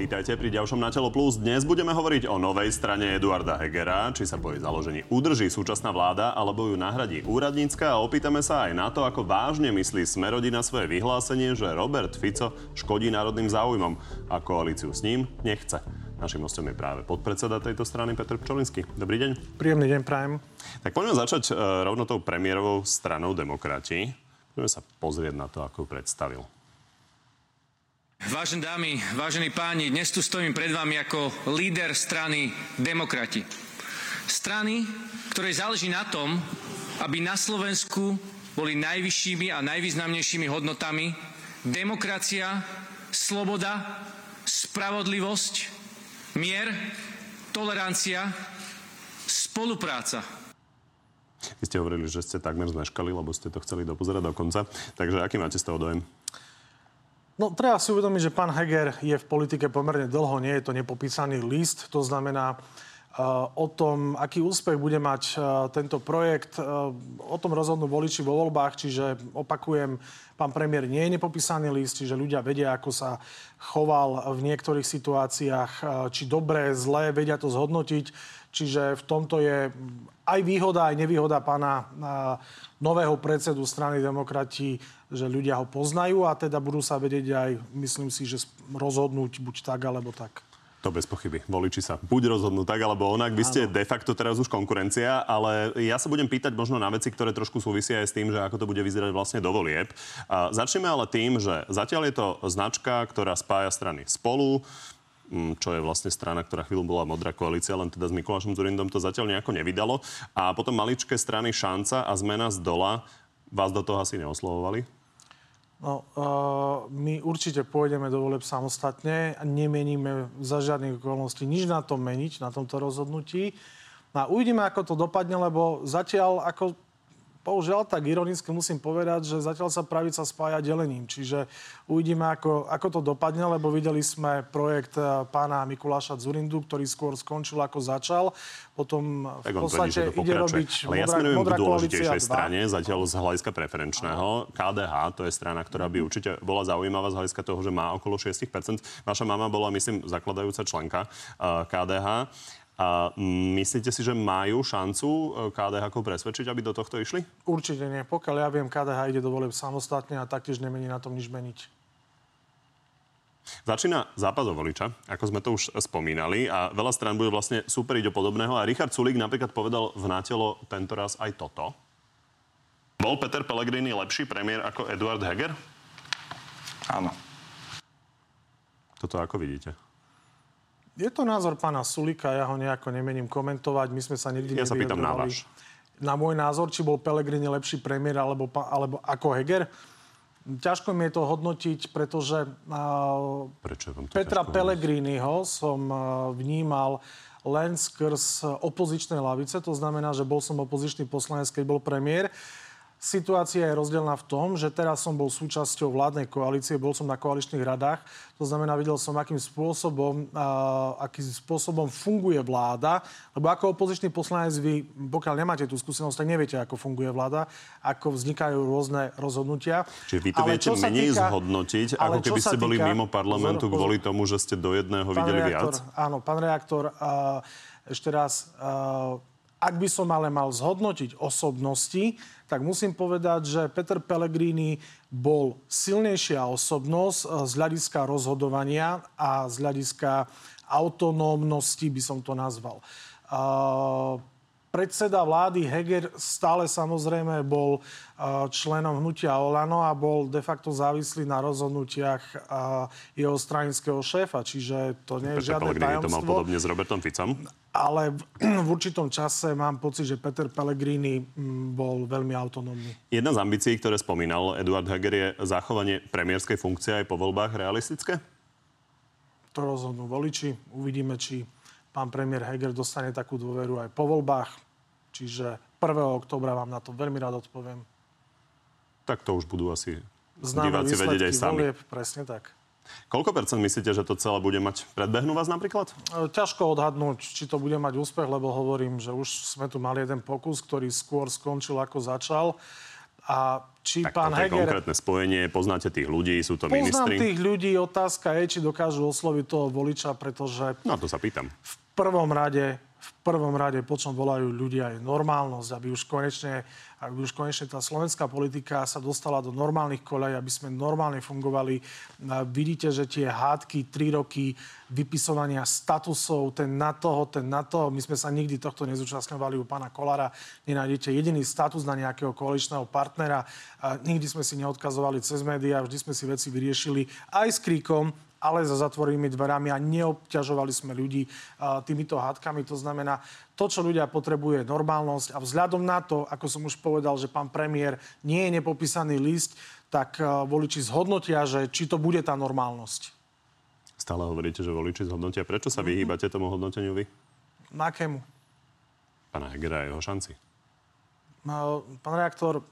Vítajte pri ďalšom Na telo plus. Dnes budeme hovoriť o novej strane Eduarda Hegera, či sa po jej založení udrží súčasná vláda, alebo ju nahradí úradnícka a opýtame sa aj na to, ako vážne myslí Smerodina svoje vyhlásenie, že Robert Fico škodí národným záujmom a koalíciu s ním nechce. Našim hostom je práve podpredseda tejto strany Petr Pčolinsky. Dobrý deň. Príjemný deň, prajem. Tak poďme začať uh, rovno tou premiérovou stranou demokrati. Poďme sa pozrieť na to, ako ju predstavil. Vážené dámy, vážení páni, dnes tu stojím pred vami ako líder strany Demokrati. Strany, ktorej záleží na tom, aby na Slovensku boli najvyššími a najvýznamnejšími hodnotami demokracia, sloboda, spravodlivosť, mier, tolerancia, spolupráca. Vy ste hovorili, že ste takmer zmeškali, lebo ste to chceli dopozerať do konca. Takže aký máte z toho dojem? No, treba si uvedomiť, že pán Heger je v politike pomerne dlho, nie je to nepopísaný list. To znamená, uh, o tom, aký úspech bude mať uh, tento projekt, uh, o tom rozhodnú voliči vo voľbách, čiže opakujem, pán premiér nie je nepopísaný list, čiže ľudia vedia, ako sa choval v niektorých situáciách, či dobré, zlé, vedia to zhodnotiť. Čiže v tomto je aj výhoda, aj nevýhoda pána nového predsedu strany demokrati, že ľudia ho poznajú a teda budú sa vedieť aj, myslím si, že rozhodnúť buď tak, alebo tak. To bez pochyby. Voliči sa buď rozhodnú tak, alebo onak. Vy ste de facto teraz už konkurencia, ale ja sa budem pýtať možno na veci, ktoré trošku súvisia aj s tým, že ako to bude vyzerať vlastne do volieb. A začneme ale tým, že zatiaľ je to značka, ktorá spája strany spolu čo je vlastne strana, ktorá chvíľu bola modrá koalícia, len teda s Mikulášom Zurindom to zatiaľ nejako nevydalo. A potom maličké strany Šanca a zmena z dola vás do toho asi neoslovovali? No, uh, my určite pôjdeme do voleb samostatne a nemeníme za žiadnych okolností nič na tom meniť, na tomto rozhodnutí. No a uvidíme, ako to dopadne, lebo zatiaľ, ako Bohužiaľ, tak ironicky musím povedať, že zatiaľ sa pravica spája delením. Čiže uvidíme, ako, ako to dopadne, lebo videli sme projekt eh, pána Mikuláša Zurindu, ktorý skôr skončil, ako začal. Potom v podstate ide robiť Ale ja smerujem k dôležitejšej strane, zatiaľ z hľadiska preferenčného. KDH, to je strana, ktorá by určite bola zaujímavá z hľadiska toho, že má okolo 6%. Vaša mama bola, myslím, zakladajúca členka eh, KDH. A myslíte si, že majú šancu e, KDH presvedčiť, aby do tohto išli? Určite nie. Pokiaľ ja viem, KDH ide do volieb samostatne a taktiež nemení na tom nič meniť. Začína zápas o voliča, ako sme to už spomínali, a veľa strán bude vlastne superiť o podobného. A Richard Sulík napríklad povedal v nátelo tento raz aj toto. Bol Peter Pellegrini lepší premiér ako Eduard Heger? Áno. Toto ako vidíte? Je to názor pána Sulika, ja ho nejako nemením komentovať. My sme sa nikdy Ja sa pýtam na váš. Na môj názor, či bol Pelegrini lepší premiér alebo, alebo ako Heger. Ťažko mi je to hodnotiť, pretože uh, Prečo vám to Petra Pellegriniho som uh, vnímal len skrz opozičnej lavice. To znamená, že bol som opozičný poslanec, keď bol premiér. Situácia je rozdielna v tom, že teraz som bol súčasťou vládnej koalície, bol som na koaličných radách. To znamená, videl som, akým spôsobom, uh, akým spôsobom funguje vláda. Lebo ako opozičný poslanec vy, pokiaľ nemáte tú skúsenosť, tak neviete, ako funguje vláda, ako vznikajú rôzne rozhodnutia. Čiže vy to ale viete menej týka, zhodnotiť, ako keby ste boli týka, mimo parlamentu pozor, kvôli tomu, že ste do jedného videli reaktor, viac? Áno, pán reaktor, uh, ešte raz, uh, ak by som ale mal zhodnotiť osobnosti, tak musím povedať, že Peter Pellegrini bol silnejšia osobnosť eh, z hľadiska rozhodovania a z hľadiska autonómnosti, by som to nazval. Uh, predseda vlády Heger stále samozrejme bol uh, členom hnutia Olano a bol de facto závislý na rozhodnutiach jeho stranického šéfa, čiže to nie je žiadne tajomstvo. to mal podobne s Robertom Ficom? Ale v určitom čase mám pocit, že Peter Pellegrini mm, bol veľmi autonómny. Jedna z ambícií, ktoré spomínal Eduard Heger, je zachovanie premiérskej funkcie aj po voľbách realistické? To rozhodnú voliči. Uvidíme, či pán premiér Heger dostane takú dôveru aj po voľbách. Čiže 1. oktobra vám na to veľmi rád odpoviem. Tak to už budú asi Známe diváci vedieť aj sami. Volieb, presne tak. Koľko percent myslíte, že to celé bude mať? Predbehnú vás napríklad? E, ťažko odhadnúť, či to bude mať úspech, lebo hovorím, že už sme tu mali jeden pokus, ktorý skôr skončil ako začal. A či Tak pán Heger... konkrétne spojenie, poznáte tých ľudí, sú to Poznám ministri. tých ľudí, otázka je, či dokážu osloviť toho voliča, pretože No to sa pýtam. v prvom rade, v prvom rade, po čom volajú ľudia, je normálnosť, aby už konečne, aby už konečne tá slovenská politika sa dostala do normálnych koľaj, aby sme normálne fungovali. Vidíte, že tie hádky, tri roky vypisovania statusov, ten na toho, ten na toho, my sme sa nikdy tohto nezúčastňovali u pána Kolára, nenájdete jediný status na nejakého koaličného partnera, nikdy sme si neodkazovali cez médiá, vždy sme si veci vyriešili aj s kríkom, ale za zatvorenými dverami a neobťažovali sme ľudí týmito hádkami. To znamená, to, čo ľudia potrebujú, je normálnosť a vzhľadom na to, ako som už povedal, že pán premiér nie je nepopísaný list, tak voliči zhodnotia, že či to bude tá normálnosť. Stále hovoríte, že voliči zhodnotia. Prečo sa vyhýbate tomu hodnoteniu vy? Na akému? Pána Hegera a jeho šanci. No, Pán reaktor,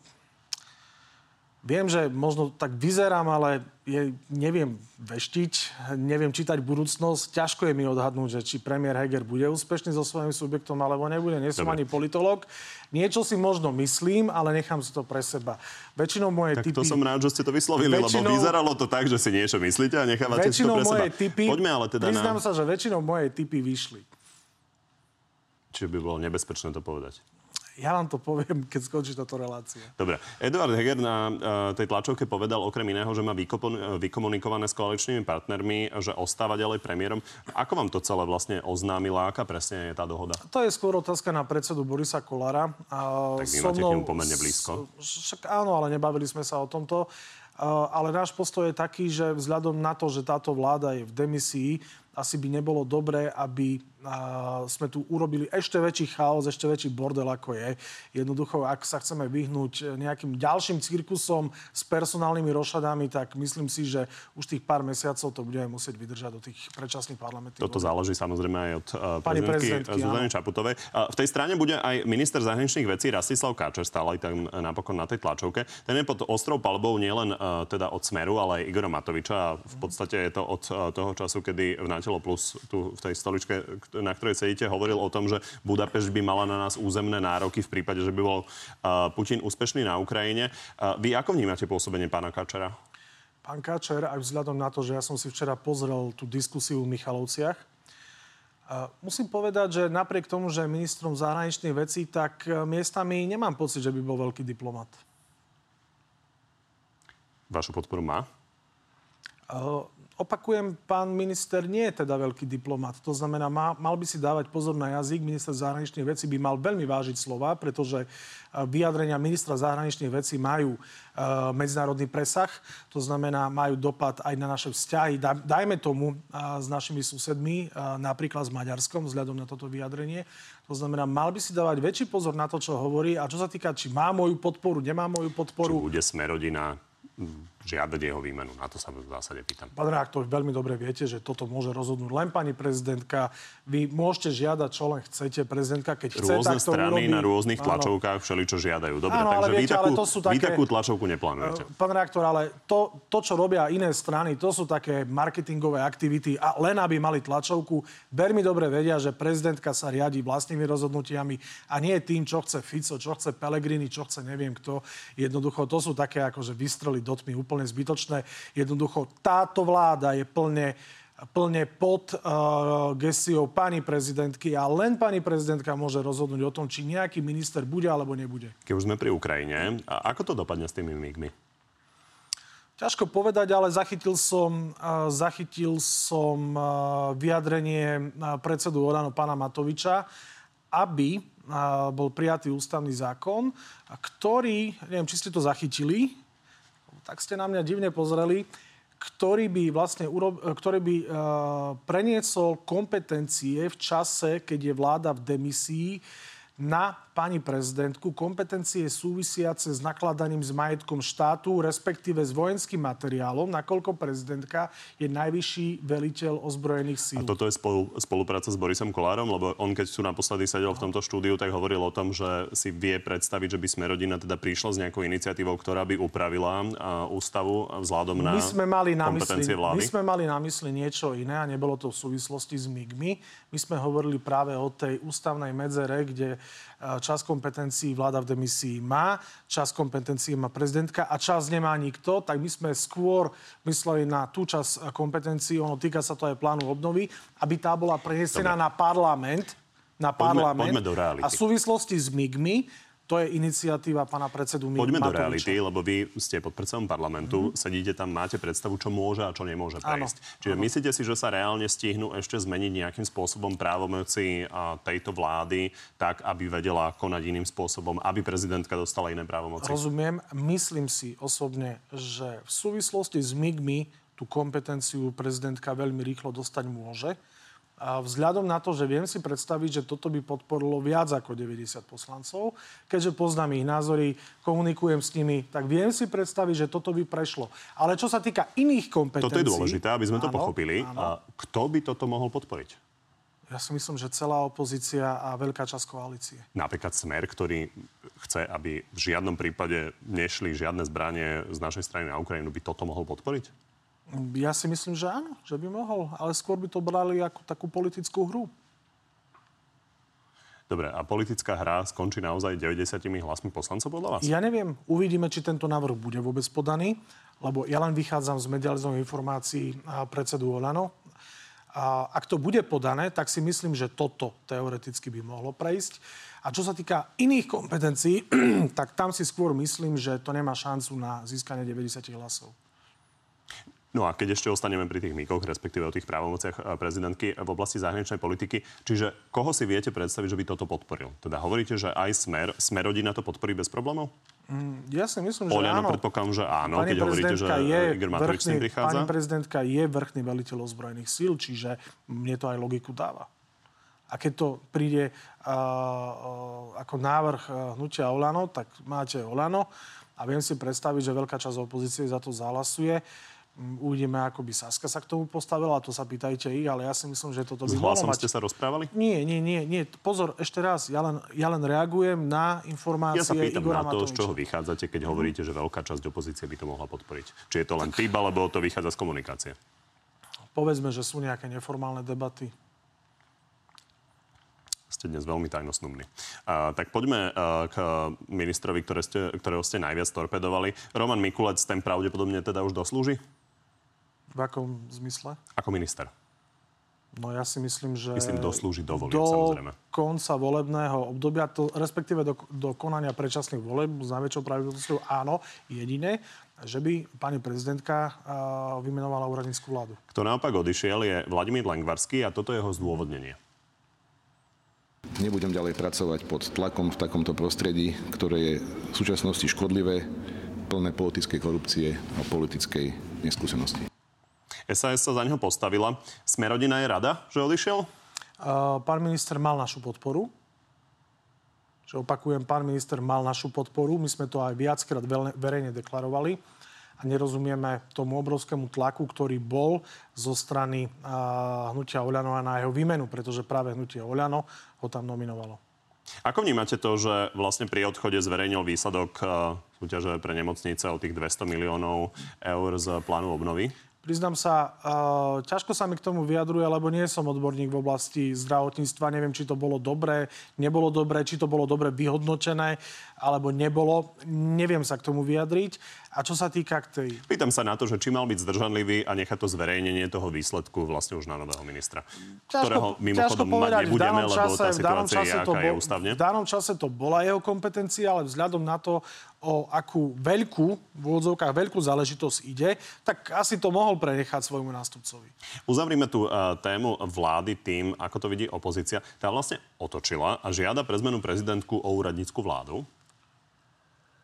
viem, že možno tak vyzerám, ale je, neviem veštiť, neviem čítať budúcnosť. Ťažko je mi odhadnúť, že či premiér Heger bude úspešný so svojím subjektom, alebo nebude. Nie som Dobre. ani politolog. Niečo si možno myslím, ale nechám si to pre seba. Väčšinou moje Tak typy... to som rád, že ste to vyslovili, Väčšinou- lebo vyzeralo to tak, že si niečo myslíte a nechávate si to pre seba. moje typy... Poďme ale teda priznám na... sa, že väčšinou moje typy vyšli. Čiže by bolo nebezpečné to povedať. Ja vám to poviem, keď skončí táto relácia. Dobre. Eduard Heger na uh, tej tlačovke povedal okrem iného, že má vykopon- vykomunikované s koaličnými partnermi, že ostáva ďalej premiérom. Ako vám to celé vlastne oznámila? Aká presne je tá dohoda? To je skôr otázka na predsedu Borisa Kolára. Tak vy so máte k nemu pomerne blízko. Však áno, ale nebavili sme sa o tomto. A, Ale náš postoj je taký, že vzhľadom na to, že táto vláda je v demisii, asi by nebolo dobré, aby sme tu urobili ešte väčší chaos, ešte väčší bordel, ako je. Jednoducho, ak sa chceme vyhnúť nejakým ďalším cirkusom s personálnymi rošadami, tak myslím si, že už tých pár mesiacov to budeme musieť vydržať do tých predčasných parlamentných Toto záleží samozrejme aj od uh, Pani prezidentky prezidentky, Zuzany. Čaputovej. Uh, v tej strane bude aj minister zahraničných vecí Rastislav Káčer, stále tam napokon na tej tlačovke. Ten je pod ostrou palbou nielen uh, teda od Smeru, ale aj Igora Matoviča. A v podstate je to od uh, toho času, kedy v Natelo Plus tu v tej stoličke, na ktorej sedíte, hovoril o tom, že Budapešť by mala na nás územné nároky v prípade, že by bol Putin úspešný na Ukrajine. Vy ako vnímate pôsobenie pána Káčera? Pán Káčer, aj vzhľadom na to, že ja som si včera pozrel tú diskusiu v Michalovciach, musím povedať, že napriek tomu, že je ministrom zahraničných vecí, tak e, miestami nemám pocit, že by bol veľký diplomat. Vašu podporu má? Opakujem, pán minister nie je teda veľký diplomat. To znamená, má, mal by si dávať pozor na jazyk. Minister zahraničných vecí by mal veľmi vážiť slova, pretože uh, vyjadrenia ministra zahraničných vecí majú uh, medzinárodný presah. To znamená, majú dopad aj na naše vzťahy. Da, dajme tomu uh, s našimi susedmi, uh, napríklad s Maďarskom, vzhľadom na toto vyjadrenie. To znamená, mal by si dávať väčší pozor na to, čo hovorí. A čo sa týka, či má moju podporu, nemá moju Či podporu. bude Smerodina mm, žiadať jeho výmenu? Na to sa v zásade pýtam. Pán reaktor, veľmi dobre viete, že toto môže rozhodnúť len pani prezidentka. Vy môžete žiadať, čo len chcete. Prezidentka, keď chce, Rôzne tak to strany urobí. na rôznych tlačovkách všeličo žiadajú. Dobre, Áno, takže vy, viete, takú, ale to sú vy také- takú tlačovku neplánujete. Pán reaktor, ale to, to, čo robia iné strany, to sú také marketingové aktivity a len aby mali tlačovku, veľmi dobre vedia, že prezidentka sa riadi vlastnými rozhodnutiami a nie tým, čo chce Fico, čo chce Pellegrini, čo chce neviem kto. Jednoducho, to sú také akože vystrely do tmy úplne zbytočné. Jednoducho, táto vláda je plne plne pod uh, gestiou pani prezidentky a len pani prezidentka môže rozhodnúť o tom, či nejaký minister bude alebo nebude. Keď už sme pri Ukrajine, a ako to dopadne s tými migmi? Ťažko povedať, ale zachytil som, uh, zachytil som uh, vyjadrenie uh, predsedu Orano pána Matoviča, aby bol prijatý ústavný zákon, ktorý, neviem, či ste to zachytili, tak ste na mňa divne pozreli, ktorý by vlastne urob, ktorý by uh, preniesol kompetencie v čase, keď je vláda v demisii, na pani prezidentku kompetencie súvisiace s nakladaním s majetkom štátu, respektíve s vojenským materiálom, nakoľko prezidentka je najvyšší veliteľ ozbrojených síl. A toto je spolu, spolupráca s Borisom Kolárom, lebo on, keď tu naposledy sedel v tomto štúdiu, tak hovoril o tom, že si vie predstaviť, že by Smerodina teda prišla s nejakou iniciatívou, ktorá by upravila ústavu vzhľadom na My sme mali na mysli, kompetencie vlády. my sme mali na mysli niečo iné a nebolo to v súvislosti s MIGmi. My sme hovorili práve o tej ústavnej medzere, kde čas kompetencií vláda v demisii má, čas kompetencií má prezidentka a čas nemá nikto, tak my sme skôr mysleli na tú časť kompetencií, ono týka sa to aj plánu obnovy, aby tá bola prenesená Dobre. na parlament, na parlament. Poďme, poďme do reality. A v súvislosti s MIGmi to je iniciatíva pána predsedu Poďme Matoviča. do reality, lebo vy ste pod predsedom parlamentu, mm-hmm. sedíte tam, máte predstavu, čo môže a čo nemôže prejsť. Áno. Čiže áno. myslíte si, že sa reálne stihnú ešte zmeniť nejakým spôsobom právomoci tejto vlády tak, aby vedela konať iným spôsobom, aby prezidentka dostala iné právomoci? Rozumiem. Myslím si osobne, že v súvislosti s MIGmi tú kompetenciu prezidentka veľmi rýchlo dostať môže. A vzhľadom na to, že viem si predstaviť, že toto by podporilo viac ako 90 poslancov, keďže poznám ich názory, komunikujem s nimi, tak viem si predstaviť, že toto by prešlo. Ale čo sa týka iných kompetencií... Toto je dôležité, aby sme to áno, pochopili. Áno. A kto by toto mohol podporiť? Ja si myslím, že celá opozícia a veľká časť koalície. Napríklad Smer, ktorý chce, aby v žiadnom prípade nešli žiadne zbranie z našej strany na Ukrajinu, by toto mohol podporiť? Ja si myslím, že áno, že by mohol, ale skôr by to brali ako takú politickú hru. Dobre, a politická hra skončí naozaj 90 hlasmi poslancov podľa vás? Ja neviem. Uvidíme, či tento návrh bude vôbec podaný, lebo ja len vychádzam z medializovaných informácií predsedu Olano. A ak to bude podané, tak si myslím, že toto teoreticky by mohlo prejsť. A čo sa týka iných kompetencií, tak tam si skôr myslím, že to nemá šancu na získanie 90 hlasov. No a keď ešte ostaneme pri tých mykoch, respektíve o tých právomociach eh, prezidentky v oblasti zahraničnej politiky, čiže koho si viete predstaviť, že by toto podporil? Teda hovoríte, že aj Smer, Smerodina to podporí bez problémov? Mm, ja si myslím, že Oľano, áno. predpokladám, že áno, pani keď hovoríte, že je Igor Matovič vrchný, prichádza. Pani prezidentka je vrchný veliteľ ozbrojených síl, čiže mne to aj logiku dáva. A keď to príde uh, uh, ako návrh uh, hnutia Olano, tak máte Olano a viem si predstaviť, že veľká časť opozície za to zahlasuje. Mm, uvidíme, ako by Saska sa k tomu postavila, to sa pýtajte ich, ale ja si myslím, že toto by S mohlo mať... ste sa rozprávali? Nie, nie, nie, nie. Pozor, ešte raz, ja len, ja len reagujem na informácie Ja sa pýtam Igora na to, Matoviča. z čoho vychádzate, keď mm. hovoríte, že veľká časť opozície by to mohla podporiť. Či je to len typ, alebo to vychádza z komunikácie? Povedzme, že sú nejaké neformálne debaty ste dnes veľmi tajnosnumní. Uh, tak poďme uh, k ministrovi, ktoré ste, ktorého ste najviac torpedovali. Roman Mikulec ten pravdepodobne teda už doslúži? V akom zmysle? Ako minister. No ja si myslím, že... Myslím, doslúži do volieb, do samozrejme. konca volebného obdobia, to, respektíve do, do konania predčasných voleb s najväčšou pravdepodobnosťou áno, jediné, že by pani prezidentka uh, vymenovala úradníckú vládu. Kto naopak odišiel je Vladimír Lengvarský a toto je jeho zdôvodnenie. Nebudem ďalej pracovať pod tlakom v takomto prostredí, ktoré je v súčasnosti škodlivé, plné politickej korupcie a politickej neskúsenosti. SAS sa za neho postavila. Smerodina je rada, že odišiel? Uh, pán minister mal našu podporu. Že opakujem, pán minister mal našu podporu. My sme to aj viackrát verejne deklarovali a nerozumieme tomu obrovskému tlaku, ktorý bol zo strany uh, hnutia Oľano a na jeho výmenu, pretože práve hnutie Oľano ho tam nominovalo. Ako vnímate to, že vlastne pri odchode zverejnil výsledok uh, súťaže pre nemocnice o tých 200 miliónov eur z plánu obnovy? Priznám sa, uh, ťažko sa mi k tomu vyjadruje, lebo nie som odborník v oblasti zdravotníctva. Neviem, či to bolo dobré, nebolo dobré, či to bolo dobre vyhodnočené, alebo nebolo. Neviem sa k tomu vyjadriť. A čo sa týka k tej... Pýtam sa na to, že či mal byť zdržanlivý a nechať to zverejnenie toho výsledku vlastne už na nového ministra. Ťažko, ktorého mimochodom mať nebudeme, čase, lebo tá situácia je, aká je ústavne. V danom čase to bola jeho kompetencia, ale vzhľadom na to, o akú veľkú, v úvodzovkách veľkú záležitosť ide, tak asi to mohol prenechať svojmu nástupcovi. Uzavrime tú uh, tému vlády tým, ako to vidí opozícia. Tá vlastne otočila a žiada pre zmenu prezidentku o úradnícku vládu.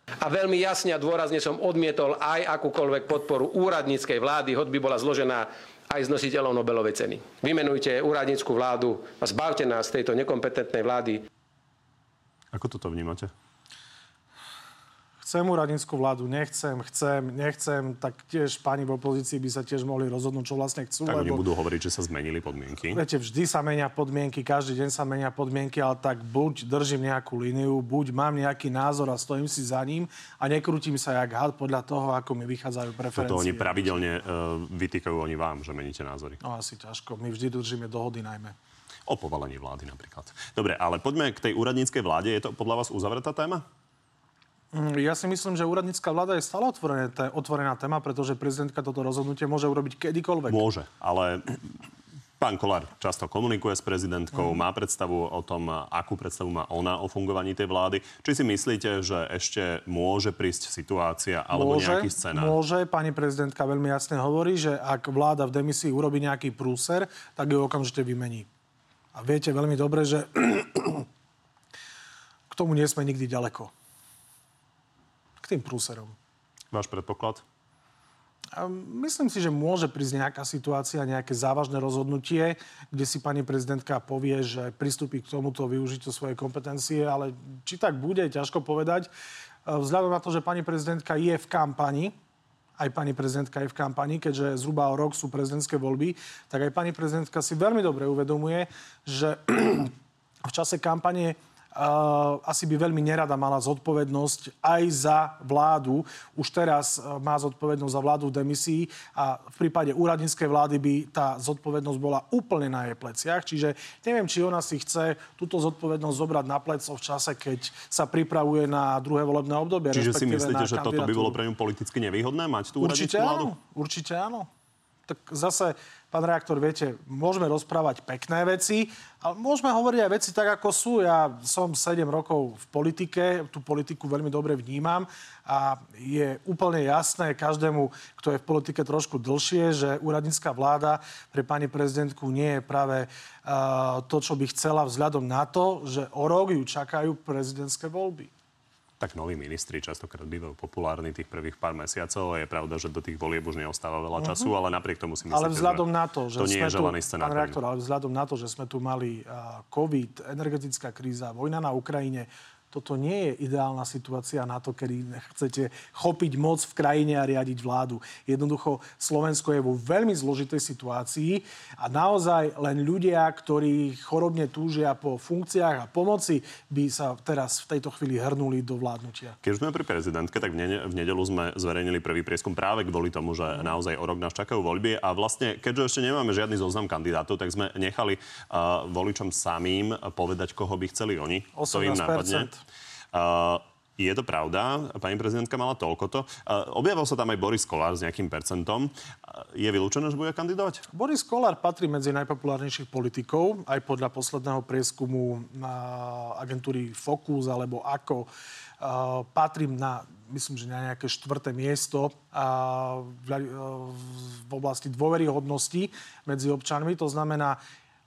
A veľmi jasne a dôrazne som odmietol aj akúkoľvek podporu úradníckej vlády, hoď by bola zložená aj z nositeľov Nobelovej ceny. Vymenujte úradnícku vládu a zbavte nás tejto nekompetentnej vlády. Ako toto vnímate? Chcem úradníckú vládu, nechcem, chcem, nechcem, tak tiež pani v opozícii by sa tiež mohli rozhodnúť, čo vlastne chcú. Tak lebo... oni budú hovoriť, že sa zmenili podmienky. Viete, vždy sa menia podmienky, každý deň sa menia podmienky, ale tak buď držím nejakú líniu, buď mám nejaký názor a stojím si za ním a nekrútim sa jak had podľa toho, ako mi vychádzajú preferencie. Toto oni pravidelne uh, vytýkajú oni vám, že meníte názory. No asi ťažko. My vždy držíme dohody najmä. O povalení vlády napríklad. Dobre, ale poďme k tej úradníckej vláde. Je to podľa vás uzavretá téma? Mm, ja si myslím, že úradnícka vláda je stále otvorená, otvorená téma, pretože prezidentka toto rozhodnutie môže urobiť kedykoľvek. Môže, ale Pán Kolár často komunikuje s prezidentkou, mm. má predstavu o tom, akú predstavu má ona o fungovaní tej vlády. Či si myslíte, že ešte môže prísť situácia alebo môže, nejaký scenár? Môže. Pani prezidentka veľmi jasne hovorí, že ak vláda v demisii urobí nejaký prúser, tak ju okamžite vymení. A viete veľmi dobre, že k tomu nie sme nikdy ďaleko. Tým prúserom. Váš predpoklad? Myslím si, že môže prísť nejaká situácia, nejaké závažné rozhodnutie, kde si pani prezidentka povie, že pristúpi k tomuto využitiu svojej kompetencie, ale či tak bude, ťažko povedať. Vzhľadom na to, že pani prezidentka je v kampani, aj pani prezidentka je v kampani, keďže zhruba o rok sú prezidentské voľby, tak aj pani prezidentka si veľmi dobre uvedomuje, že v čase kampane asi by veľmi nerada mala zodpovednosť aj za vládu. Už teraz uh, má zodpovednosť za vládu v demisii a v prípade úradníckej vlády by tá zodpovednosť bola úplne na jej pleciach. Čiže neviem, či ona si chce túto zodpovednosť zobrať na pleco v čase, keď sa pripravuje na druhé volebné obdobie. Čiže si myslíte, že toto by bolo pre ňu politicky nevýhodné mať tú určite vládu? Áno, určite áno. Tak zase pán reaktor, viete, môžeme rozprávať pekné veci, ale môžeme hovoriť aj veci tak, ako sú. Ja som 7 rokov v politike, tú politiku veľmi dobre vnímam a je úplne jasné každému, kto je v politike trošku dlhšie, že úradnícka vláda pre pani prezidentku nie je práve uh, to, čo by chcela vzhľadom na to, že o rok ju čakajú prezidentské voľby tak noví ministri častokrát bývajú populárni tých prvých pár mesiacov. Je pravda, že do tých volieb už neostáva veľa času, uh-huh. ale napriek tomu si myslím, ale vzhľadom že na to, že to nie je želaný scenár. Pán reaktor, ale vzhľadom na to, že sme tu mali COVID, energetická kríza, vojna na Ukrajine, toto nie je ideálna situácia na to, kedy chcete chopiť moc v krajine a riadiť vládu. Jednoducho Slovensko je vo veľmi zložitej situácii a naozaj len ľudia, ktorí chorobne túžia po funkciách a pomoci, by sa teraz v tejto chvíli hrnuli do vládnutia. Keď sme pri prezidentke, tak v nedelu sme zverejnili prvý prieskum práve kvôli tomu, že naozaj o rok nás čakajú voľby a vlastne, keďže ešte nemáme žiadny zoznam kandidátov, tak sme nechali uh, voličom samým povedať, koho by chceli oni. 18%. To im napadne. Je to pravda, pani prezidentka mala toľkoto. Objavil sa tam aj Boris Kolár s nejakým percentom. Je vylúčené, že bude kandidovať? Boris Kolár patrí medzi najpopulárnejších politikov, aj podľa posledného prieskumu na agentúry Focus alebo ako. Patrím na, myslím, že na nejaké štvrté miesto v oblasti dôveryhodnosti medzi občanmi. To znamená,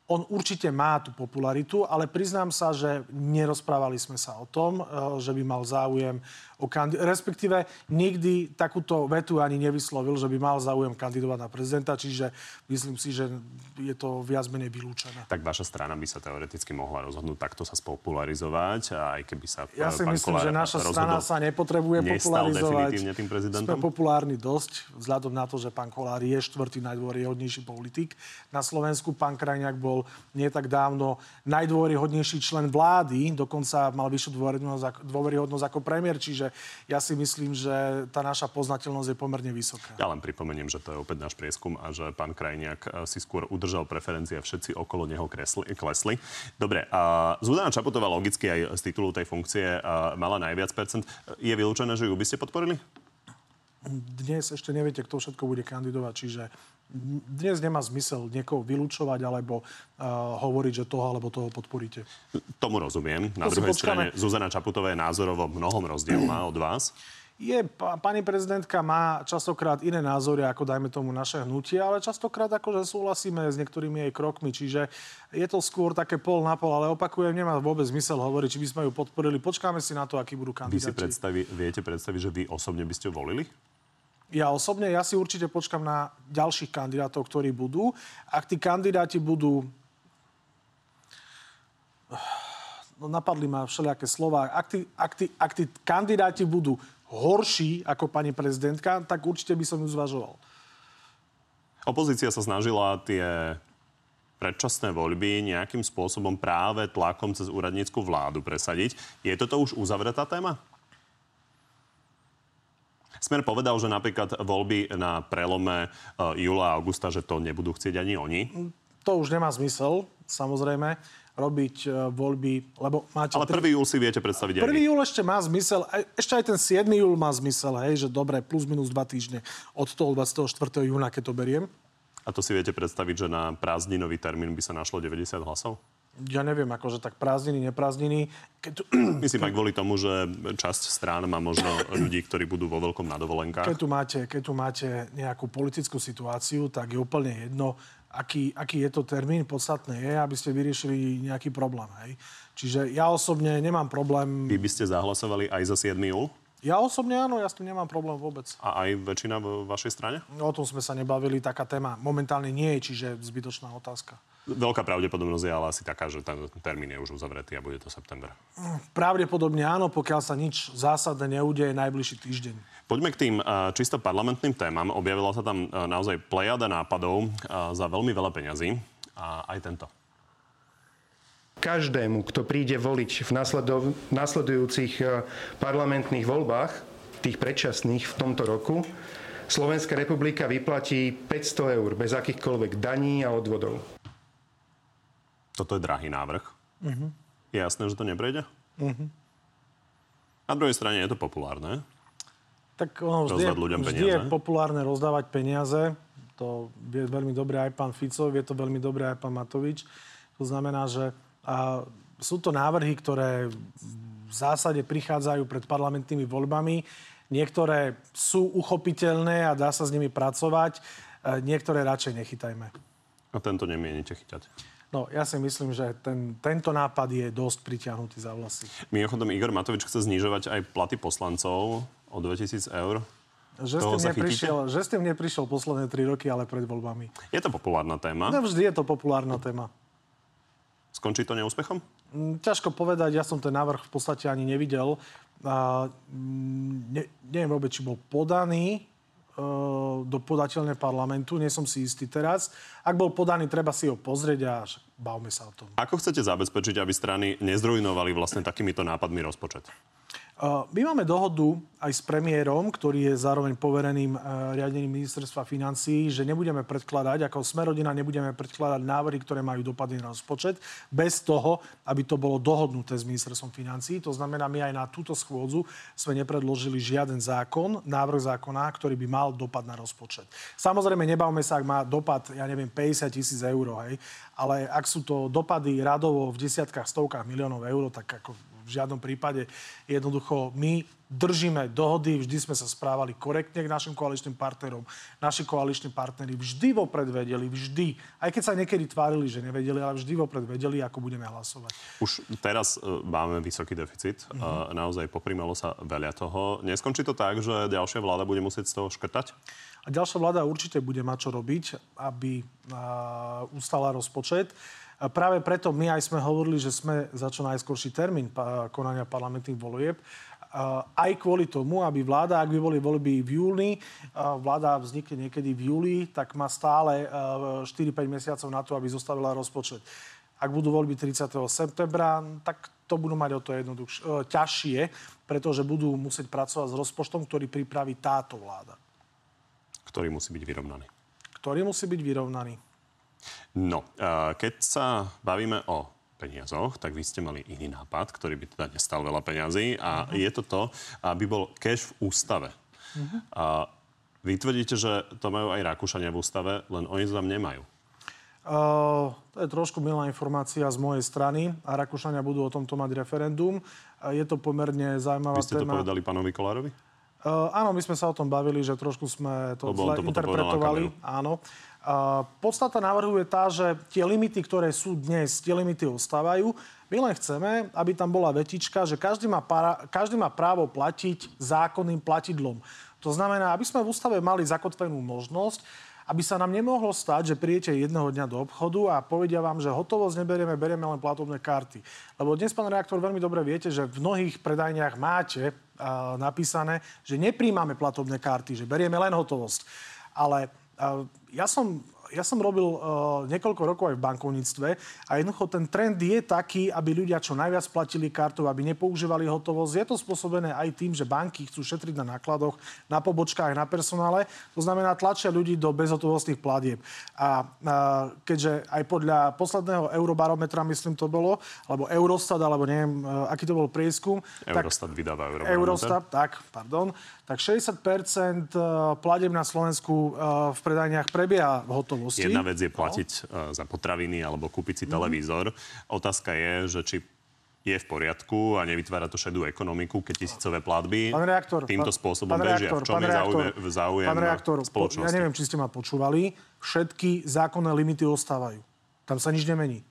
on určite má tú popularitu, ale priznám sa, že nerozprávali sme sa o tom, eh, že by mal záujem o kandid- respektíve nikdy takúto vetu ani nevyslovil, že by mal záujem kandidovať na prezidenta, čiže myslím si, že je to viac menej vylúčené. Tak vaša strana by sa teoreticky mohla rozhodnúť takto sa spopularizovať, aj keby sa Ja si myslím, že naša strana sa nepotrebuje popularizovať. tým prezidentom? Sme populárni dosť, vzhľadom na to, že pán Kolár je štvrtý najdôveryhodnejší politik. Na Slovensku pán Krajňák bol nie tak dávno najdôveryhodnejší člen vlády, dokonca mal vyššiu dôveryhodnosť ako premiér, čiže ja si myslím, že tá naša poznateľnosť je pomerne vysoká. Ja len pripomeniem, že to je opäť náš prieskum a že pán Krajniak eh, si skôr udržal preferencie a všetci okolo neho kresli, klesli. Dobre, a Zuzana Čaputová logicky aj z titulu tej funkcie eh, mala najviac percent. Je vylúčené, že ju by ste podporili? Dnes ešte neviete, kto všetko bude kandidovať, čiže dnes nemá zmysel niekoho vylúčovať alebo uh, hovoriť, že toho alebo toho podporíte. Tomu rozumiem. Na to druhej strane Zuzana Čaputová je názorovo mnohom rozdielná od vás. Je, pani prezidentka má častokrát iné názory, ako dajme tomu naše hnutie, ale častokrát akože súhlasíme s niektorými jej krokmi, čiže je to skôr také pol na pol, ale opakujem, nemá vôbec zmysel hovoriť, či by sme ju podporili. Počkáme si na to, akí budú kandidáti. Vy si predstaví, viete predstaviť, že vy osobne by ste ju volili? Ja osobne, ja si určite počkam na ďalších kandidátov, ktorí budú. Ak tí kandidáti budú... No, napadli ma všelijaké slova. Ak tí, ak, tí, ak tí kandidáti budú horší ako pani prezidentka, tak určite by som ju zvažoval. Opozícia sa snažila tie predčasné voľby nejakým spôsobom práve tlakom cez úradnícku vládu presadiť. Je toto už uzavretá téma? Smer povedal, že napríklad voľby na prelome uh, júla a augusta, že to nebudú chcieť ani oni. to už nemá zmysel, samozrejme, robiť e, voľby, lebo máte... Ale 1. júl si viete predstaviť 1. júl ešte má zmysel, ešte aj ten 7. júl má zmysel, hej, že dobre, plus minus 2 týždne od toho 24. júna, keď to beriem. A to si viete predstaviť, že na prázdninový termín by sa našlo 90 hlasov? Ja neviem, akože tak prázdniny, neprázdniny. Keď. Myslím aj kvôli tomu, že časť strán má možno ľudí, ktorí budú vo veľkom na dovolenkách. Keď tu máte, keď tu máte nejakú politickú situáciu, tak je úplne jedno, aký, aký je to termín. Podstatné je, aby ste vyriešili nejaký problém. Hej. Čiže ja osobne nemám problém... Vy by ste zahlasovali aj za 7. júl? Ja osobne áno, ja s tým nemám problém vôbec. A aj väčšina v vašej strane? No, o tom sme sa nebavili, taká téma momentálne nie je, čiže zbytočná otázka. Veľká pravdepodobnosť je ale asi taká, že ten termín je už uzavretý a bude to september. Pravdepodobne áno, pokiaľ sa nič zásadné neudeje najbližší týždeň. Poďme k tým uh, čisto parlamentným témam. Objavila sa tam uh, naozaj plejada nápadov uh, za veľmi veľa peňazí. A aj tento. Každému, kto príde voliť v nasledujúcich e, parlamentných voľbách, tých predčasných v tomto roku, Slovenská republika vyplatí 500 eur bez akýchkoľvek daní a odvodov. Toto je drahý návrh. Uh-huh. Je jasné, že to neprejde? Uh-huh. Na druhej strane je to populárne. Tak ono vždy, je, ľuďom vždy je populárne rozdávať peniaze. To vie veľmi dobre aj pán Fico, vie to veľmi dobre aj pán Matovič. To znamená, že a sú to návrhy, ktoré v zásade prichádzajú pred parlamentnými voľbami. Niektoré sú uchopiteľné a dá sa s nimi pracovať. E, niektoré radšej nechytajme. A tento nemienite chytať? No, ja si myslím, že ten, tento nápad je dosť pritiahnutý za vlasy. Mimochodom, Igor Matovič chce znižovať aj platy poslancov o 2000 eur. Že s, tým neprišiel, že s tým neprišiel posledné tri roky, ale pred voľbami. Je to populárna téma? No, vždy je to populárna téma. Skončí to neúspechom? Mm, ťažko povedať, ja som ten návrh v podstate ani nevidel. A, mm, ne, neviem vôbec, či bol podaný e, do podateľne parlamentu, nie som si istý teraz. Ak bol podaný, treba si ho pozrieť a bavme sa o tom. Ako chcete zabezpečiť, aby strany nezrujnovali vlastne takýmito nápadmi rozpočet? My máme dohodu aj s premiérom, ktorý je zároveň povereným e, riadením ministerstva financí, že nebudeme predkladať, ako Smerodina nebudeme predkladať návrhy, ktoré majú dopady na rozpočet, bez toho, aby to bolo dohodnuté s ministerstvom financí. To znamená, my aj na túto schôdzu sme nepredložili žiaden zákon, návrh zákona, ktorý by mal dopad na rozpočet. Samozrejme, nebavme sa, ak má dopad, ja neviem, 50 tisíc eur, hej, ale ak sú to dopady radovo v desiatkách, stovkách miliónov eur, tak ako v žiadnom prípade. Jednoducho my držíme dohody, vždy sme sa správali korektne k našim koaličným partnerom. Naši koaliční partnery vždy vopred vedeli, vždy, aj keď sa niekedy tvárili, že nevedeli, ale vždy vopred vedeli, ako budeme hlasovať. Už teraz uh, máme vysoký deficit, uh, naozaj poprimalo sa veľa toho. Neskončí to tak, že ďalšia vláda bude musieť z toho škrtať? A ďalšia vláda určite bude mať čo robiť, aby uh, ustala rozpočet. A práve preto my aj sme hovorili, že sme za čo najskorší termín konania parlamentných volieb. Aj kvôli tomu, aby vláda, ak by boli voľby v júni, vláda vznikne niekedy v júli, tak má stále 4-5 mesiacov na to, aby zostavila rozpočet. Ak budú voľby 30. septembra, tak to budú mať o to jednoduchšie, ťažšie, pretože budú musieť pracovať s rozpočtom, ktorý pripraví táto vláda. Ktorý musí byť vyrovnaný. Ktorý musí byť vyrovnaný. No, keď sa bavíme o peniazoch, tak vy ste mali iný nápad, ktorý by teda nestal veľa peňazí a uh-huh. je to to, aby bol cash v ústave. Uh-huh. A vy tvrdíte, že to majú aj Rakúšania v ústave, len oni to tam nemajú. Uh, to je trošku milá informácia z mojej strany a Rakúšania budú o tomto mať referendum. Je to pomerne zaujímavá téma. Vy ste téma. to povedali pánovi Kolárovi? Uh, áno, my sme sa o tom bavili, že trošku sme to Lebo zle to interpretovali. Áno. Podstata návrhu je tá, že tie limity, ktoré sú dnes, tie limity ostávajú. My len chceme, aby tam bola vetička, že každý má, para, každý má právo platiť zákonným platidlom. To znamená, aby sme v ústave mali zakotvenú možnosť, aby sa nám nemohlo stať, že príjete jedného dňa do obchodu a povedia vám, že hotovosť neberieme, berieme len platobné karty. Lebo dnes, pán reaktor, veľmi dobre viete, že v mnohých predajniach máte uh, napísané, že nepríjmame platobné karty, že berieme len hotovosť. Ale ja som ja som robil uh, niekoľko rokov aj v bankovníctve a jednoducho ten trend je taký, aby ľudia čo najviac platili kartou, aby nepoužívali hotovosť. Je to spôsobené aj tým, že banky chcú šetriť na nákladoch, na pobočkách, na personále. To znamená, tlačia ľudí do bezhotovostných platieb. A uh, keďže aj podľa posledného eurobarometra, myslím to bolo, alebo Eurostat, alebo neviem, uh, aký to bol prieskum. Eurostat tak, vydáva Eurobarometer. Eurostat, tak, pardon. Tak 60% platieb na Slovensku v predajniach prebieha v hotovosti. Jedna vec je platiť no. za potraviny alebo kúpiť si mm. televízor. Otázka je, že či je v poriadku a nevytvára to šedú ekonomiku, keď tisícové platby pán reaktor, týmto spôsobom pán bežia. Reaktor, v čom je záujem, záujem pán reaktor, spoločnosti? Ja neviem, či ste ma počúvali. Všetky zákonné limity ostávajú. Tam sa nič nemení.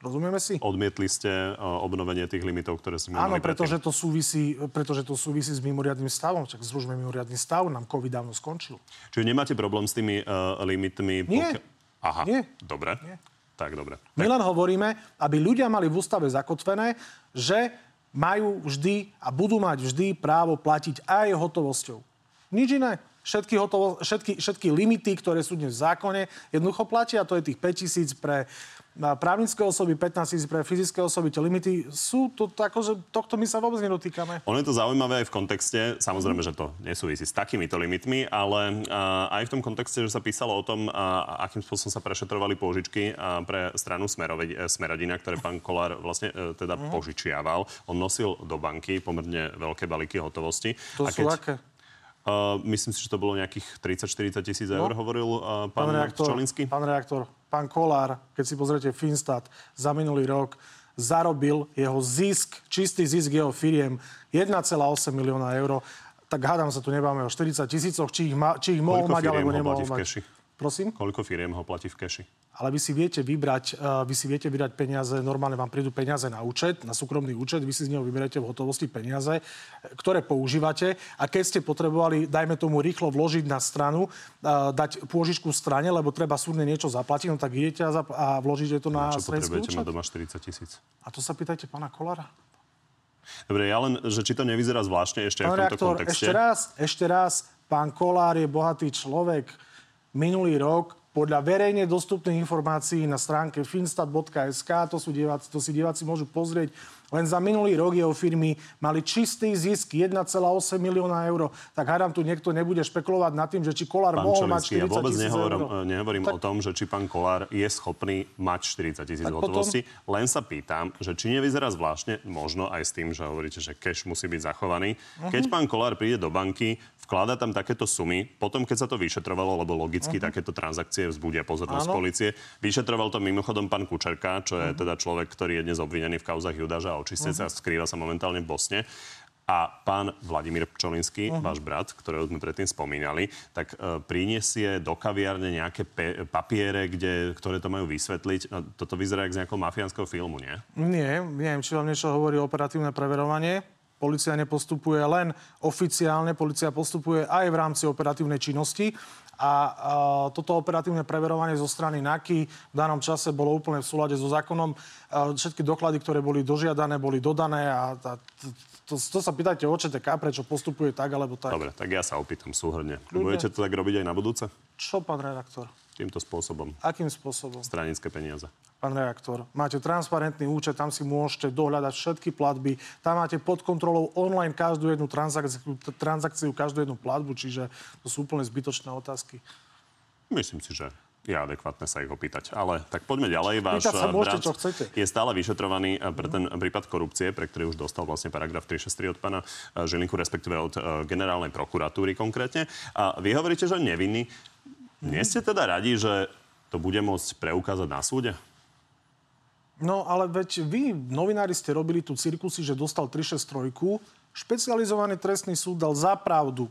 Rozumieme si? Odmietli ste uh, obnovenie tých limitov, ktoré sme Áno, pretože to, súvisí, pretože to súvisí s mimoriadným stavom. Čak zružme mimoriadný stav, nám COVID dávno skončil. Čiže nemáte problém s tými uh, limitmi? Nie. Pokia... Aha, Nie. dobre. Nie. Tak, dobre. My len hovoríme, aby ľudia mali v ústave zakotvené, že majú vždy a budú mať vždy právo platiť aj hotovosťou. Nič iné. Všetky, hotovo, všetky, všetky limity, ktoré sú dnes v zákone, jednoducho platia. To je tých 5 tisíc pre na právnické osoby, 15 tisíc pre fyzické osoby. Tie limity sú to tako, že tohto my sa vôbec nedotýkame. Ono je to zaujímavé aj v kontexte, samozrejme, že to nesúvisí s takýmito limitmi, ale uh, aj v tom kontexte, že sa písalo o tom, uh, akým spôsobom sa prešetrovali pôžičky uh, pre stranu Smerovi, uh, Smeradina, ktoré pán Kolár vlastne uh, teda uh-huh. požičiaval. On nosil do banky pomerne veľké balíky hotovosti. To A sú keď... aké? Uh, myslím si, že to bolo nejakých 30-40 tisíc no. eur, hovoril uh, pán, pán reaktor, Čolinsky. Pán reaktor, pán Kolár, keď si pozriete Finstat za minulý rok, zarobil jeho zisk, čistý zisk jeho firiem 1,8 milióna eur. Tak hádam sa tu nebáme o 40 tisícoch, či ich, ma, či ich mohol mať, alebo nemohol mať. Prosím? Koľko firiem ho platí v keši? Ale vy si viete vybrať, uh, vy si viete vybrať peniaze, normálne vám prídu peniaze na účet, na súkromný účet, vy si z neho vyberete v hotovosti peniaze, ktoré používate a keď ste potrebovali, dajme tomu, rýchlo vložiť na stranu, uh, dať pôžičku strane, lebo treba súdne niečo zaplatiť, no tak idete a, zap- a vložíte to na Čo potrebujete mať doma 40 tisíc? A to sa pýtajte pána Kolára. Dobre, ja len, že či to nevyzerá zvláštne ešte pán aj v tomto reaktor, kontexte. Ešte raz, ešte raz, pán Kolár je bohatý človek minulý rok podľa verejne dostupných informácií na stránke finstat.sk, to, sú diváci, to si diváci môžu pozrieť, len za minulý rok jeho firmy mali čistý zisk 1,8 milióna eur. Tak hádam, tu niekto nebude špekulovať nad tým, že či Kolár pán mohol Čolinský, mať 40 ja vôbec nehovorím, eur. nehovorím tak... o tom, že či pán Kolár je schopný mať 40 tisíc hotovosti. Potom... Len sa pýtam, že či nevyzerá zvláštne, možno aj s tým, že hovoríte, že cash musí byť zachovaný. Uh-huh. Keď pán Kolár príde do banky, vklada tam takéto sumy, potom keď sa to vyšetrovalo, lebo logicky uh-huh. takéto transakcie vzbudia pozornosť Áno. policie. Vyšetroval to mimochodom pán Kučerka, čo je uh-huh. teda človek, ktorý je dnes obvinený v kauzach Judaža a očistec uh-huh. a skrýva sa momentálne v Bosne. A pán Vladimír Pčolinský, uh-huh. váš brat, ktorého sme predtým spomínali, tak e, priniesie do kaviárne nejaké pe- papiere, kde, ktoré to majú vysvetliť. No, toto vyzerá ako z nejakého mafiánskeho filmu, nie? Nie, neviem, či vám niečo hovorí operatívne preverovanie. Polícia nepostupuje len oficiálne, policia postupuje aj v rámci operatívnej činnosti. A, a toto operatívne preverovanie zo strany NAKY v danom čase bolo úplne v súlade so zákonom. A všetky doklady, ktoré boli dožiadané, boli dodané a, a to, to sa pýtajte o ČTK, prečo postupuje tak alebo tak. Dobre, tak ja sa opýtam súhrne. Budete to tak robiť aj na budúce? Čo, pán redaktor? Týmto spôsobom. Akým spôsobom? Stranické peniaze pán reaktor. Máte transparentný účet, tam si môžete dohľadať všetky platby. Tam máte pod kontrolou online každú jednu transakciu, transakciu každú jednu platbu, čiže to sú úplne zbytočné otázky. Myslím si, že je adekvátne sa ich opýtať. Ale tak poďme ďalej. Váš sa môžete, čo chcete. je stále vyšetrovaný eh, pre ten prípad korupcie, pre ktorý už dostal vlastne paragraf 363 od pána eh, Žilinku, respektíve od eh, generálnej prokuratúry konkrétne. A vy hovoríte, že nevinný. Nie ste teda radi, že to bude môcť preukázať na súde? No ale veď vy, novinári, ste robili tu cirkusy, že dostal 363. Špecializovaný trestný súd dal za pravdu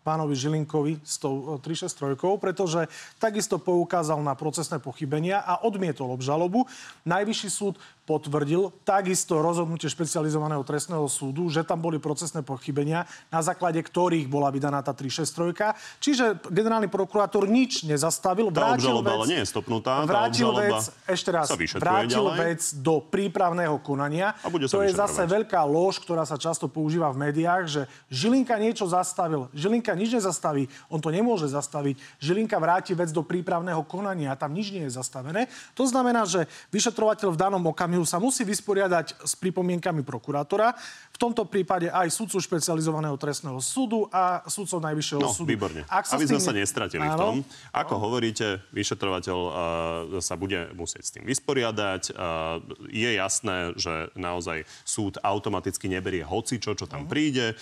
pánovi Žilinkovi s tou 363, pretože takisto poukázal na procesné pochybenia a odmietol obžalobu. Najvyšší súd potvrdil takisto rozhodnutie špecializovaného trestného súdu, že tam boli procesné pochybenia, na základe ktorých bola vydaná tá 363. Čiže generálny prokurátor nič nezastavil. Tá vrátil vec, ale nie je stopnutá. Vrátil vec, ešte raz, vrátil ďalej. vec do prípravného konania. A bude to je zase veľká lož, ktorá sa často používa v médiách, že Žilinka niečo zastavil. Žilinka nič nezastaví. On to nemôže zastaviť. Žilinka vráti vec do prípravného konania a tam nič nie je zastavené. To znamená, že vyšetrovateľ v danom okamihu sa musí vysporiadať s pripomienkami prokurátora, v tomto prípade aj sudcu špecializovaného trestného súdu a sudcov najvyššieho no, súdu. výborne. Ak sa Aby sme sa nestratili Áno. v tom. Ako no. hovoríte, vyšetrovateľ uh, sa bude musieť s tým vysporiadať. Uh, je jasné, že naozaj súd automaticky neberie hoci čo, čo tam uh-huh. príde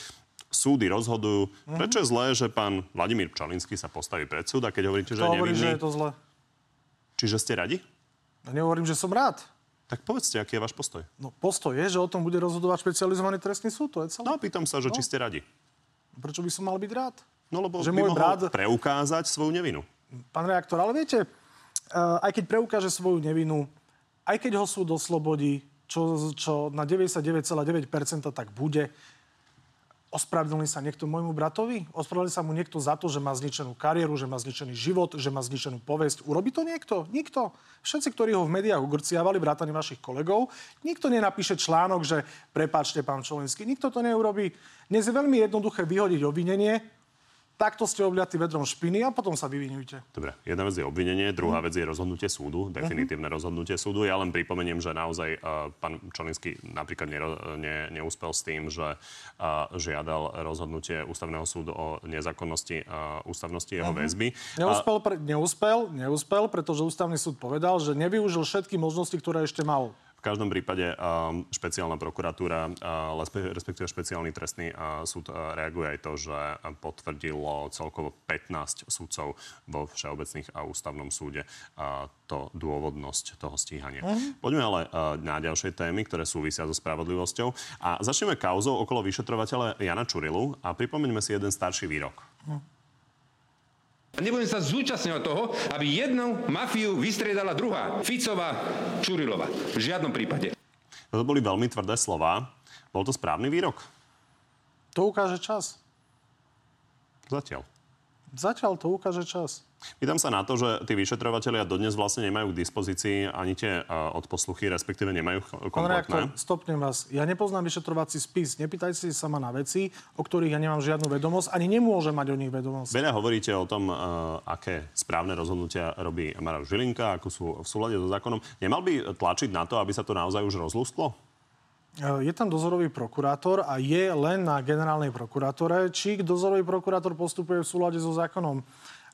súdy rozhodujú. Uh-huh. Prečo je zlé, že pán Vladimír Pčalinský sa postaví pred súd a keď hovoríte, že to je nevinný... že je to zlé. Čiže ste radi? Ja nehovorím, že som rád. Tak povedzte, aký je váš postoj. No postoj je, že o tom bude rozhodovať špecializovaný trestný súd, to je celé. No a pýtam sa, že no. či ste radi. Prečo by som mal byť rád? No lebo že by môj mohol brat... preukázať svoju nevinu. Pán reaktor, ale viete, uh, aj keď preukáže svoju nevinu, aj keď ho súd oslobodí, čo, čo na 99,9% tak bude, Ospravedlní sa niekto môjmu bratovi? Ospravedlní sa mu niekto za to, že má zničenú kariéru, že má zničený život, že má zničenú povesť? Urobí to niekto? Nikto. Všetci, ktorí ho v médiách ugrciavali, vrátane vašich kolegov, nikto nenapíše článok, že prepáčte, pán Čolenský. Nikto to neurobí. Dnes je veľmi jednoduché vyhodiť obvinenie, Takto ste obliatí vedrom špiny a potom sa vyvinujte. Dobre, jedna vec je obvinenie, druhá vec je rozhodnutie súdu, definitívne rozhodnutie súdu. Ja len pripomeniem, že naozaj uh, pán Čolinský napríklad nero, ne, neúspel s tým, že uh, žiadal rozhodnutie ústavného súdu o nezákonnosti uh, ústavnosti jeho uh-huh. väzby. Neúspel, pre, neúspel, neúspel, pretože ústavný súd povedal, že nevyužil všetky možnosti, ktoré ešte mal každom prípade špeciálna prokuratúra, respektíve špeciálny trestný súd reaguje aj to, že potvrdilo celkovo 15 súdcov vo Všeobecných a ústavnom súde to dôvodnosť toho stíhania. Mm. Poďme ale na ďalšie témy, ktoré súvisia so spravodlivosťou. A začneme kauzou okolo vyšetrovateľa Jana Čurilu a pripomeňme si jeden starší výrok. Mm. Nebudem sa zúčastňovať toho, aby jednu mafiu vystriedala druhá. Ficová, Čurilova. V žiadnom prípade. To boli veľmi tvrdé slova. Bol to správny výrok? To ukáže čas. Zatiaľ. Zatiaľ to ukáže čas. Pýtam sa na to, že tí vyšetrovateľia dodnes vlastne nemajú k dispozícii ani tie uh, odposluchy, respektíve nemajú kompletné. Pán stopnem vás. Ja nepoznám vyšetrovací spis. Nepýtajte sa ma na veci, o ktorých ja nemám žiadnu vedomosť, ani nemôžem mať o nich vedomosť. Veľa hovoríte o tom, uh, aké správne rozhodnutia robí Maroš Žilinka, ako sú v súlade so zákonom. Nemal by tlačiť na to, aby sa to naozaj už rozlúsklo? Je tam dozorový prokurátor a je len na generálnej prokurátore, či dozorový prokurátor postupuje v súlade so zákonom.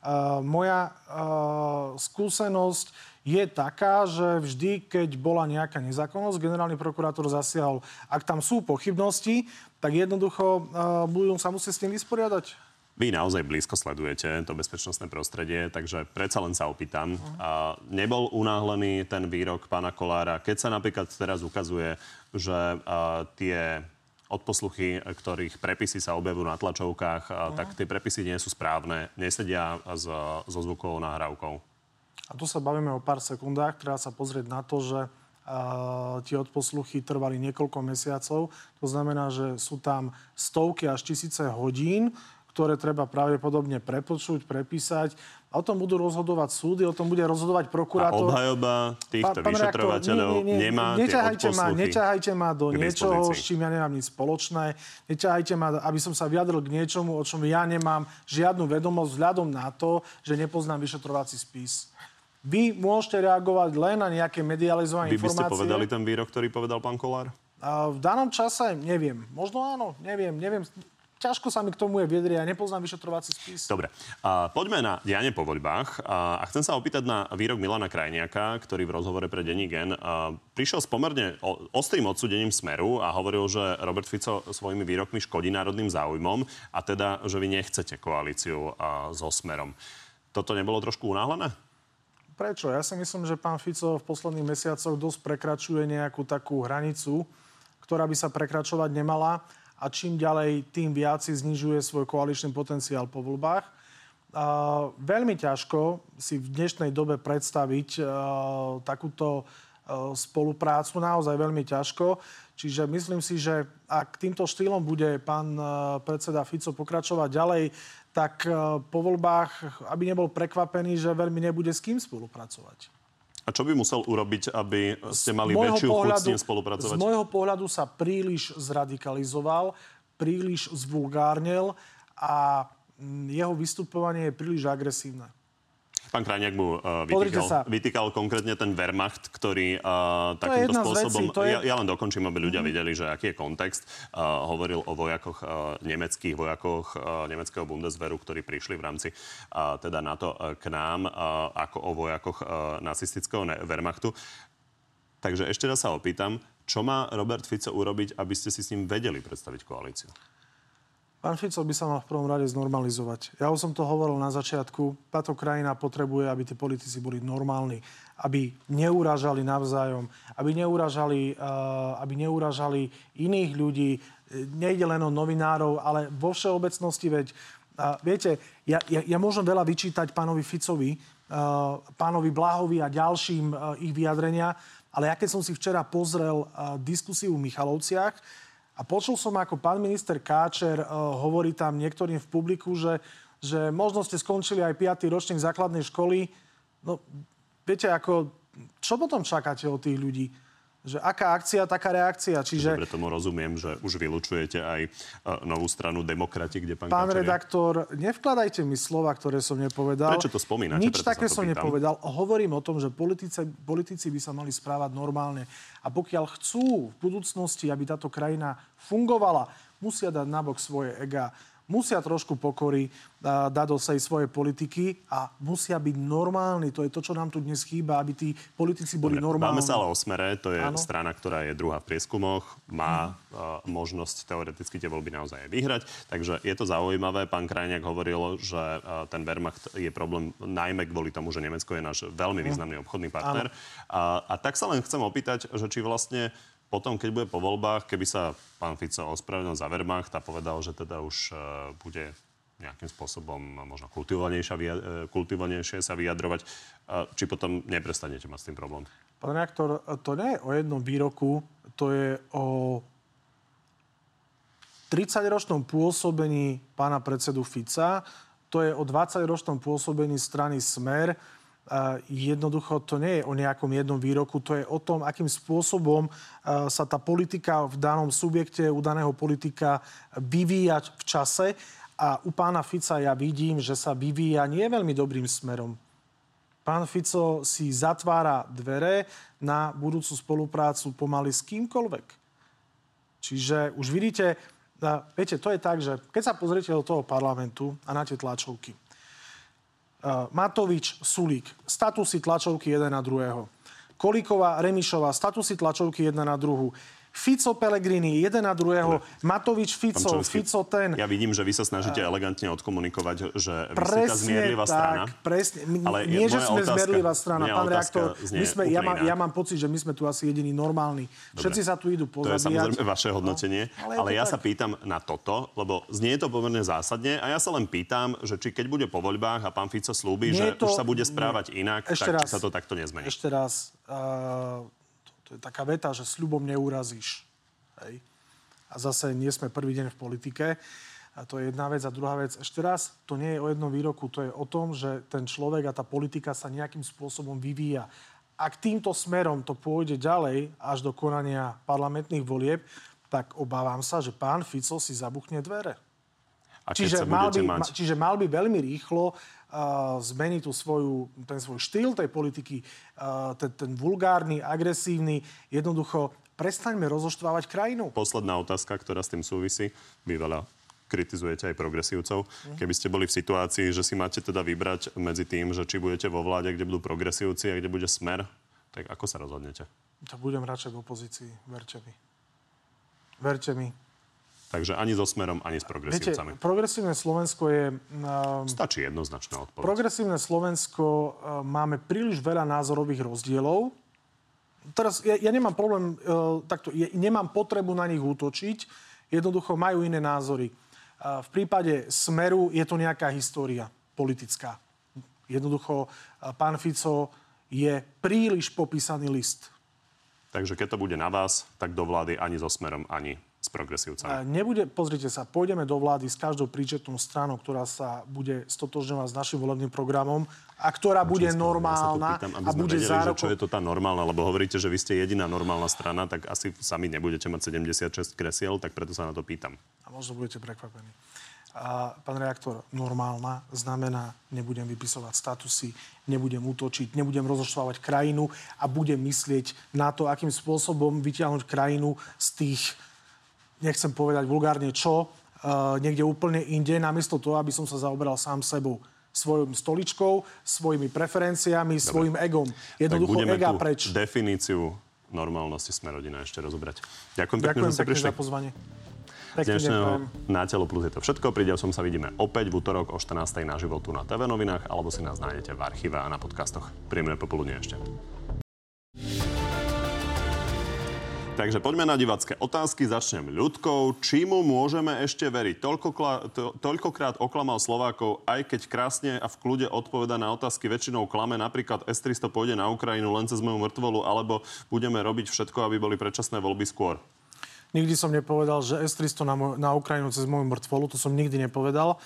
Uh, moja uh, skúsenosť je taká, že vždy, keď bola nejaká nezákonnosť, generálny prokurátor zasiahol. Ak tam sú pochybnosti, tak jednoducho uh, budú sa musieť s tým vysporiadať. Vy naozaj blízko sledujete to bezpečnostné prostredie, takže predsa len sa opýtam. Uh, nebol unáhlený ten výrok pána Kolára, keď sa napríklad teraz ukazuje, že uh, tie odposluchy, ktorých prepisy sa objavujú na tlačovkách, uh-huh. tak tie prepisy nie sú správne, nesedia s, so zvukovou nahrávkou. A tu sa bavíme o pár sekundách. Treba sa pozrieť na to, že Uh, tie odposluchy trvali niekoľko mesiacov. To znamená, že sú tam stovky až tisíce hodín, ktoré treba pravdepodobne prepočuť, prepísať. A o tom budú rozhodovať súdy, o tom bude rozhodovať prokurátor. A obhajoba týchto pán, vyšetrovateľov nie, nie, nie, nemá neťahajte ma, neťahajte ma do niečoho, s čím ja nemám nič spoločné. Neťahajte ma, aby som sa vyjadril k niečomu, o čom ja nemám žiadnu vedomosť vzhľadom na to, že nepoznám vyšetrovací spis. Vy môžete reagovať len na nejaké medializované informácie. Vy by ste povedali ten výrok, ktorý povedal pán Kolár? V danom čase neviem. Možno áno, neviem, neviem ťažko sa mi k tomu je viedrieť, ja nepoznám vyšetrovací spis. Dobre, a poďme na dianie po voľbách. A, a chcem sa opýtať na výrok Milana Krajniaka, ktorý v rozhovore pre Denní Gen a, prišiel s pomerne ostrým odsudením Smeru a hovoril, že Robert Fico svojimi výrokmi škodí národným záujmom a teda, že vy nechcete koalíciu a, so Smerom. Toto nebolo trošku unáhlené? Prečo? Ja si myslím, že pán Fico v posledných mesiacoch dosť prekračuje nejakú takú hranicu, ktorá by sa prekračovať nemala a čím ďalej, tým viac si znižuje svoj koaličný potenciál po voľbách. Veľmi ťažko si v dnešnej dobe predstaviť takúto spoluprácu, naozaj veľmi ťažko. Čiže myslím si, že ak týmto štýlom bude pán predseda Fico pokračovať ďalej, tak po voľbách, aby nebol prekvapený, že veľmi nebude s kým spolupracovať. A čo by musel urobiť, aby ste mali väčšiu chuť s ním spolupracovať? Z môjho pohľadu sa príliš zradikalizoval, príliš zvulgárnel a jeho vystupovanie je príliš agresívne. Pán Krajniak mu uh, vytýkal, vytýkal konkrétne ten Wehrmacht, ktorý uh, takýmto spôsobom... Vecí, je... ja, ja len dokončím, aby ľudia mm. videli, že aký je kontext. Uh, hovoril o vojakoch, uh, nemeckých vojakoch uh, nemeckého Bundeswehru, ktorí prišli v rámci uh, teda NATO uh, k nám, uh, ako o vojakoch uh, nacistického Wehrmachtu. Takže ešte raz sa opýtam, čo má Robert Fico urobiť, aby ste si s ním vedeli predstaviť koalíciu? Pán Fico by sa mal v prvom rade znormalizovať. Ja už som to hovoril na začiatku. Táto krajina potrebuje, aby tí politici boli normálni, aby neuražali navzájom, aby neuražali, uh, aby neuražali iných ľudí. Nejde len o novinárov, ale vo všeobecnosti, veď uh, viete, ja, ja, ja môžem veľa vyčítať pánovi Ficovi, uh, pánovi Blahovi a ďalším uh, ich vyjadrenia, ale ja keď som si včera pozrel uh, diskusiu v Michalovciach, a počul som, ako pán minister Káčer uh, hovorí tam niektorým v publiku, že, že možno ste skončili aj 5. ročník základnej školy. No, viete, ako, čo potom čakáte od tých ľudí? Že aká akcia, taká reakcia. Čiže... Dobre, tomu rozumiem, že už vylučujete aj uh, novú stranu Demokrati, kde pán Pán Kačeria... redaktor, nevkladajte mi slova, ktoré som nepovedal. Prečo to spomínate? Nič také som pýtam. nepovedal. Hovorím o tom, že politici, politici by sa mali správať normálne. A pokiaľ chcú v budúcnosti, aby táto krajina fungovala, musia dať nabok svoje ega musia trošku pokory dať do tej svojej politiky a musia byť normálni. To je to, čo nám tu dnes chýba, aby tí politici boli Dobre, normálni. Máme sa ale o smere, to je ano. strana, ktorá je druhá v prieskumoch, má uh, možnosť teoreticky tie voľby naozaj vyhrať. Takže je to zaujímavé. Pán Krajniak hovoril, že uh, ten Wehrmacht je problém najmä kvôli tomu, že Nemecko je náš veľmi významný obchodný partner. A, a tak sa len chcem opýtať, že či vlastne potom, keď bude po voľbách, keby sa pán Fico ospravedlnil za Wehrmacht a povedal, že teda už uh, bude nejakým spôsobom možno kultivovanejšie, e, kultivovanejšie sa vyjadrovať, uh, či potom neprestanete mať s tým problém? Pán reaktor, to nie je o jednom výroku, to je o 30-ročnom pôsobení pána predsedu Fica, to je o 20-ročnom pôsobení strany Smer, jednoducho to nie je o nejakom jednom výroku, to je o tom, akým spôsobom sa tá politika v danom subjekte, u daného politika vyvíja v čase. A u pána Fica ja vidím, že sa vyvíja nie veľmi dobrým smerom. Pán Fico si zatvára dvere na budúcu spoluprácu pomaly s kýmkoľvek. Čiže už vidíte, viete, to je tak, že keď sa pozriete do toho parlamentu a na tie tlačovky, Matovič, Sulík, statusy tlačovky jeden na druhého. Kolíková, Remišová, statusy tlačovky jedna na druhú. Fico Pellegrini, jeden na druhého, Dobre. Matovič Fico, Fico ten. Ja vidím, že vy sa snažíte uh, elegantne odkomunikovať, že vy ste tá zmierlivá tak, strana. Presne, ale nie, že sme otázka, zmierlivá strana, pán reaktor. My sme, ja, má, ja mám pocit, že my sme tu asi jediní normálni. Dobre. Všetci sa tu idú pozabíjať. To je samozrejme vaše hodnotenie, no, ale, ale ja tak. sa pýtam na toto, lebo znie to pomerne zásadne a ja sa len pýtam, že či keď bude po voľbách a pán Fico slúbi, nie že to, už sa bude správať nie. inak, Ešte tak raz, sa to takto nezmení. Ešte raz, uh, to je taká veta, že sľubom neurazíš. Hej. A zase nie sme prvý deň v politike. A to je jedna vec. A druhá vec, ešte raz, to nie je o jednom výroku, to je o tom, že ten človek a tá politika sa nejakým spôsobom vyvíja. Ak týmto smerom to pôjde ďalej až do konania parlamentných volieb, tak obávam sa, že pán Fico si zabuchne dvere. A čiže, mal by, mať... čiže mal by veľmi rýchlo zmeniť tú svoju, ten svoj štýl tej politiky, ten, ten vulgárny, agresívny, jednoducho prestaňme rozoštvávať krajinu. Posledná otázka, ktorá s tým súvisí. Vy veľa kritizujete aj progresívcov. Mhm. Keby ste boli v situácii, že si máte teda vybrať medzi tým, že či budete vo vláde, kde budú progresívci a kde bude smer, tak ako sa rozhodnete? To budem radšej v opozícii, verte mi. Verte mi. Takže ani so smerom, ani s progresívcami. Viete, progresívne Slovensko je... Uh, Stačí jednoznačná odpoveď. Progresívne Slovensko uh, máme príliš veľa názorových rozdielov. Teraz ja, ja nemám problém, uh, takto, ja nemám potrebu na nich útočiť. Jednoducho majú iné názory. Uh, v prípade Smeru je to nejaká história politická. Jednoducho uh, pán Fico je príliš popísaný list. Takže keď to bude na vás, tak do vlády ani so Smerom, ani progresívcami. Nebude, pozrite sa, pôjdeme do vlády s každou príčetnou stranou, ktorá sa bude stotožňovať s našim volebným programom a ktorá bude Česko, normálna ja pýtam, a bude zárokov... čo je to tá normálna, lebo hovoríte, že vy ste jediná normálna strana, tak asi sami nebudete mať 76 kresiel, tak preto sa na to pýtam. A možno budete prekvapení. A pán reaktor, normálna znamená, nebudem vypisovať statusy, nebudem útočiť, nebudem rozoštvávať krajinu a budem myslieť na to, akým spôsobom vyťahnuť krajinu z tých, nechcem povedať vulgárne čo, uh, niekde úplne inde, namiesto toho, aby som sa zaoberal sám sebou svojou stoličkou, svojimi preferenciami, Dobre. svojim egom. Jednoducho ega preč. definíciu normálnosti sme rodina ešte rozobrať. Ďakujem, Ďakujem pekne, že ste prišli. za pozvanie. Z dnešného Na telo plus je to všetko. Pri som sa vidíme opäť v útorok o 14. na životu na TV novinách alebo si nás nájdete v archíve a na podcastoch. Príjemné popoludne ešte. Takže poďme na divacké otázky. Začnem ľudkou. Či mu môžeme ešte veriť? Toľkokla, to, toľkokrát oklamal Slovákov, aj keď krásne a v kľude odpoveda na otázky väčšinou klame. Napríklad S-300 pôjde na Ukrajinu len cez moju mŕtvolu, alebo budeme robiť všetko, aby boli predčasné voľby skôr. Nikdy som nepovedal, že S-300 na, na Ukrajinu cez moju mŕtvolu, to som nikdy nepovedal.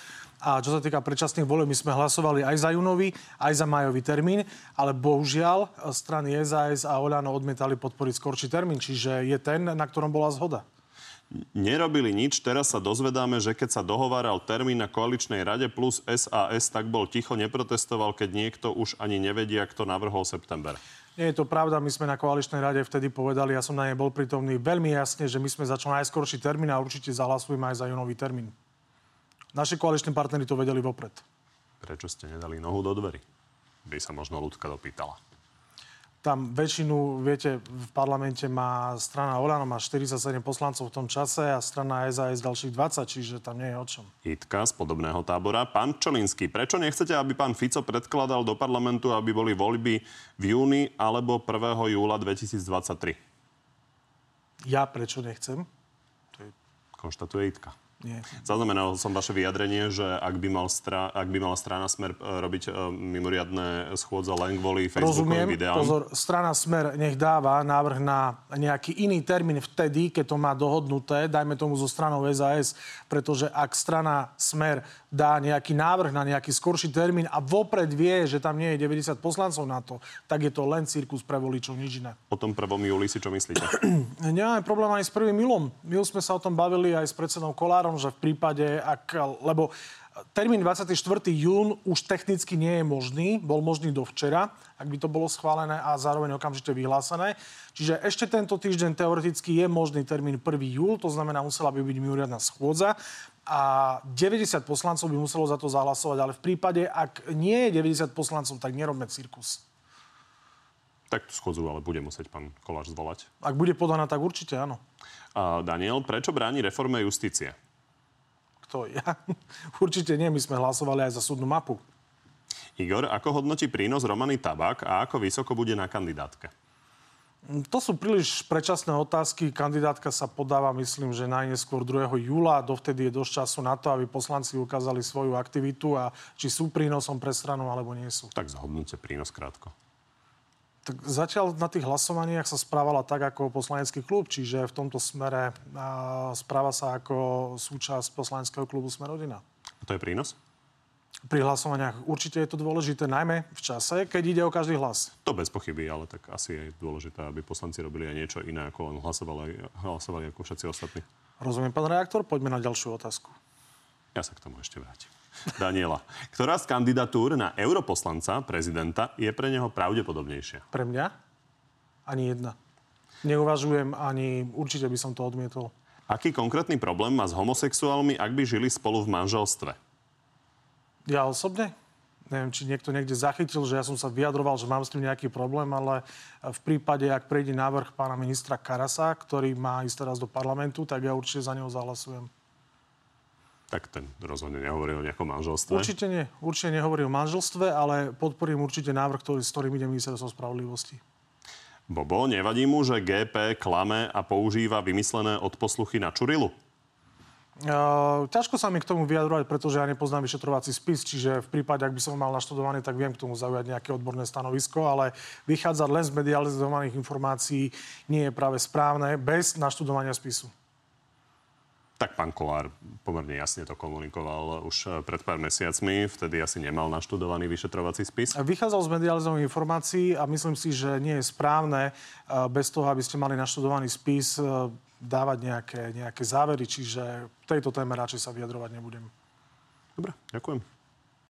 A čo sa týka predčasných volieb, my sme hlasovali aj za júnový, aj za majový termín, ale bohužiaľ strany SAS a Oľano odmietali podporiť skorší termín, čiže je ten, na ktorom bola zhoda nerobili nič. Teraz sa dozvedáme, že keď sa dohováral termín na koaličnej rade plus SAS, tak bol ticho, neprotestoval, keď niekto už ani nevedia, kto navrhol september. Nie je to pravda, my sme na koaličnej rade vtedy povedali, ja som na nej bol prítomný veľmi jasne, že my sme za čo najskorší termín a určite zahlasujeme aj za junový termín. Naši koaliční partnery to vedeli vopred. Prečo ste nedali nohu do dverí? By sa možno ľudka dopýtala. Tam väčšinu, viete, v parlamente má strana Olano, má 47 poslancov v tom čase a strana SAS ďalších 20, čiže tam nie je o čom. Itka z podobného tábora. Pán Čolinský, prečo nechcete, aby pán Fico predkladal do parlamentu, aby boli voľby v júni alebo 1. júla 2023? Ja prečo nechcem? Konštatuje Itka. Nie. Zaznamenal som vaše vyjadrenie, že ak by, mal stra, ak by mala strana Smer e, robiť uh, mimoriadne schôdze len kvôli Facebookovým videám. pozor, strana Smer nech dáva návrh na nejaký iný termín vtedy, keď to má dohodnuté, dajme tomu zo stranou SAS, pretože ak strana Smer dá nejaký návrh na nejaký skorší termín a vopred vie, že tam nie je 90 poslancov na to, tak je to len cirkus pre voličov, nič iné. O tom 1. júli si čo myslíte? Nemáme problém aj s 1. milom. My sme sa o tom bavili aj s predsedom Kolárom, že v prípade, ak, lebo Termín 24. jún už technicky nie je možný, bol možný do včera, ak by to bolo schválené a zároveň okamžite vyhlásené. Čiže ešte tento týždeň teoreticky je možný termín 1. júl, to znamená, musela by byť mimoriadná schôdza a 90 poslancov by muselo za to zahlasovať, ale v prípade, ak nie je 90 poslancov, tak nerobme cirkus. Tak tú schôdzu ale bude musieť pán Koláš zvolať. Ak bude podaná, tak určite áno. A Daniel, prečo bráni reforme justície? Kto? Ja? Určite nie. My sme hlasovali aj za súdnu mapu. Igor, ako hodnotí prínos Romany Tabak a ako vysoko bude na kandidátke? To sú príliš predčasné otázky. Kandidátka sa podáva, myslím, že najneskôr 2. júla. Dovtedy je dosť času na to, aby poslanci ukázali svoju aktivitu a či sú prínosom pre stranu, alebo nie sú. Tak zhodnúte prínos krátko. Tak zatiaľ na tých hlasovaniach sa správala tak ako poslanecký klub, čiže v tomto smere správa sa ako súčasť poslaneckého klubu Smerodina. A to je prínos? Pri hlasovaniach určite je to dôležité, najmä v čase, keď ide o každý hlas. To bez pochyby, ale tak asi je dôležité, aby poslanci robili aj niečo iné, ako len hlasovali, hlasovali ako všetci ostatní. Rozumiem, pán reaktor. Poďme na ďalšiu otázku. Ja sa k tomu ešte vrátim. Daniela, ktorá z kandidatúr na europoslanca prezidenta je pre neho pravdepodobnejšia? Pre mňa? Ani jedna. Neuvažujem, ani určite by som to odmietol. Aký konkrétny problém má s homosexuálmi, ak by žili spolu v manželstve? Ja osobne? Neviem, či niekto niekde zachytil, že ja som sa vyjadroval, že mám s tým nejaký problém, ale v prípade, ak prejde návrh pána ministra Karasa, ktorý má ísť teraz do parlamentu, tak ja určite za neho zahlasujem tak ten rozhodne nehovorí o nejakom manželstve. Určite nie. Určite nehovorí o manželstve, ale podporím určite návrh, ktorý, s ktorým ide ministerstvo spravodlivosti. Bobo, nevadí mu, že GP klame a používa vymyslené odposluchy na Čurilu? Uh, ťažko sa mi k tomu vyjadrovať, pretože ja nepoznám vyšetrovací spis, čiže v prípade, ak by som mal naštudovaný, tak viem k tomu zaujať nejaké odborné stanovisko, ale vychádzať len z medializovaných informácií nie je práve správne bez naštudovania spisu. Tak pán Kolár pomerne jasne to komunikoval už eh, pred pár mesiacmi. Vtedy asi nemal naštudovaný vyšetrovací spis. Vychádzal z medializovaných informácií a myslím si, že nie je správne eh, bez toho, aby ste mali naštudovaný spis, eh, dávať nejaké, nejaké závery. Čiže v tejto téme radšej sa vyjadrovať nebudem. Dobre, ďakujem.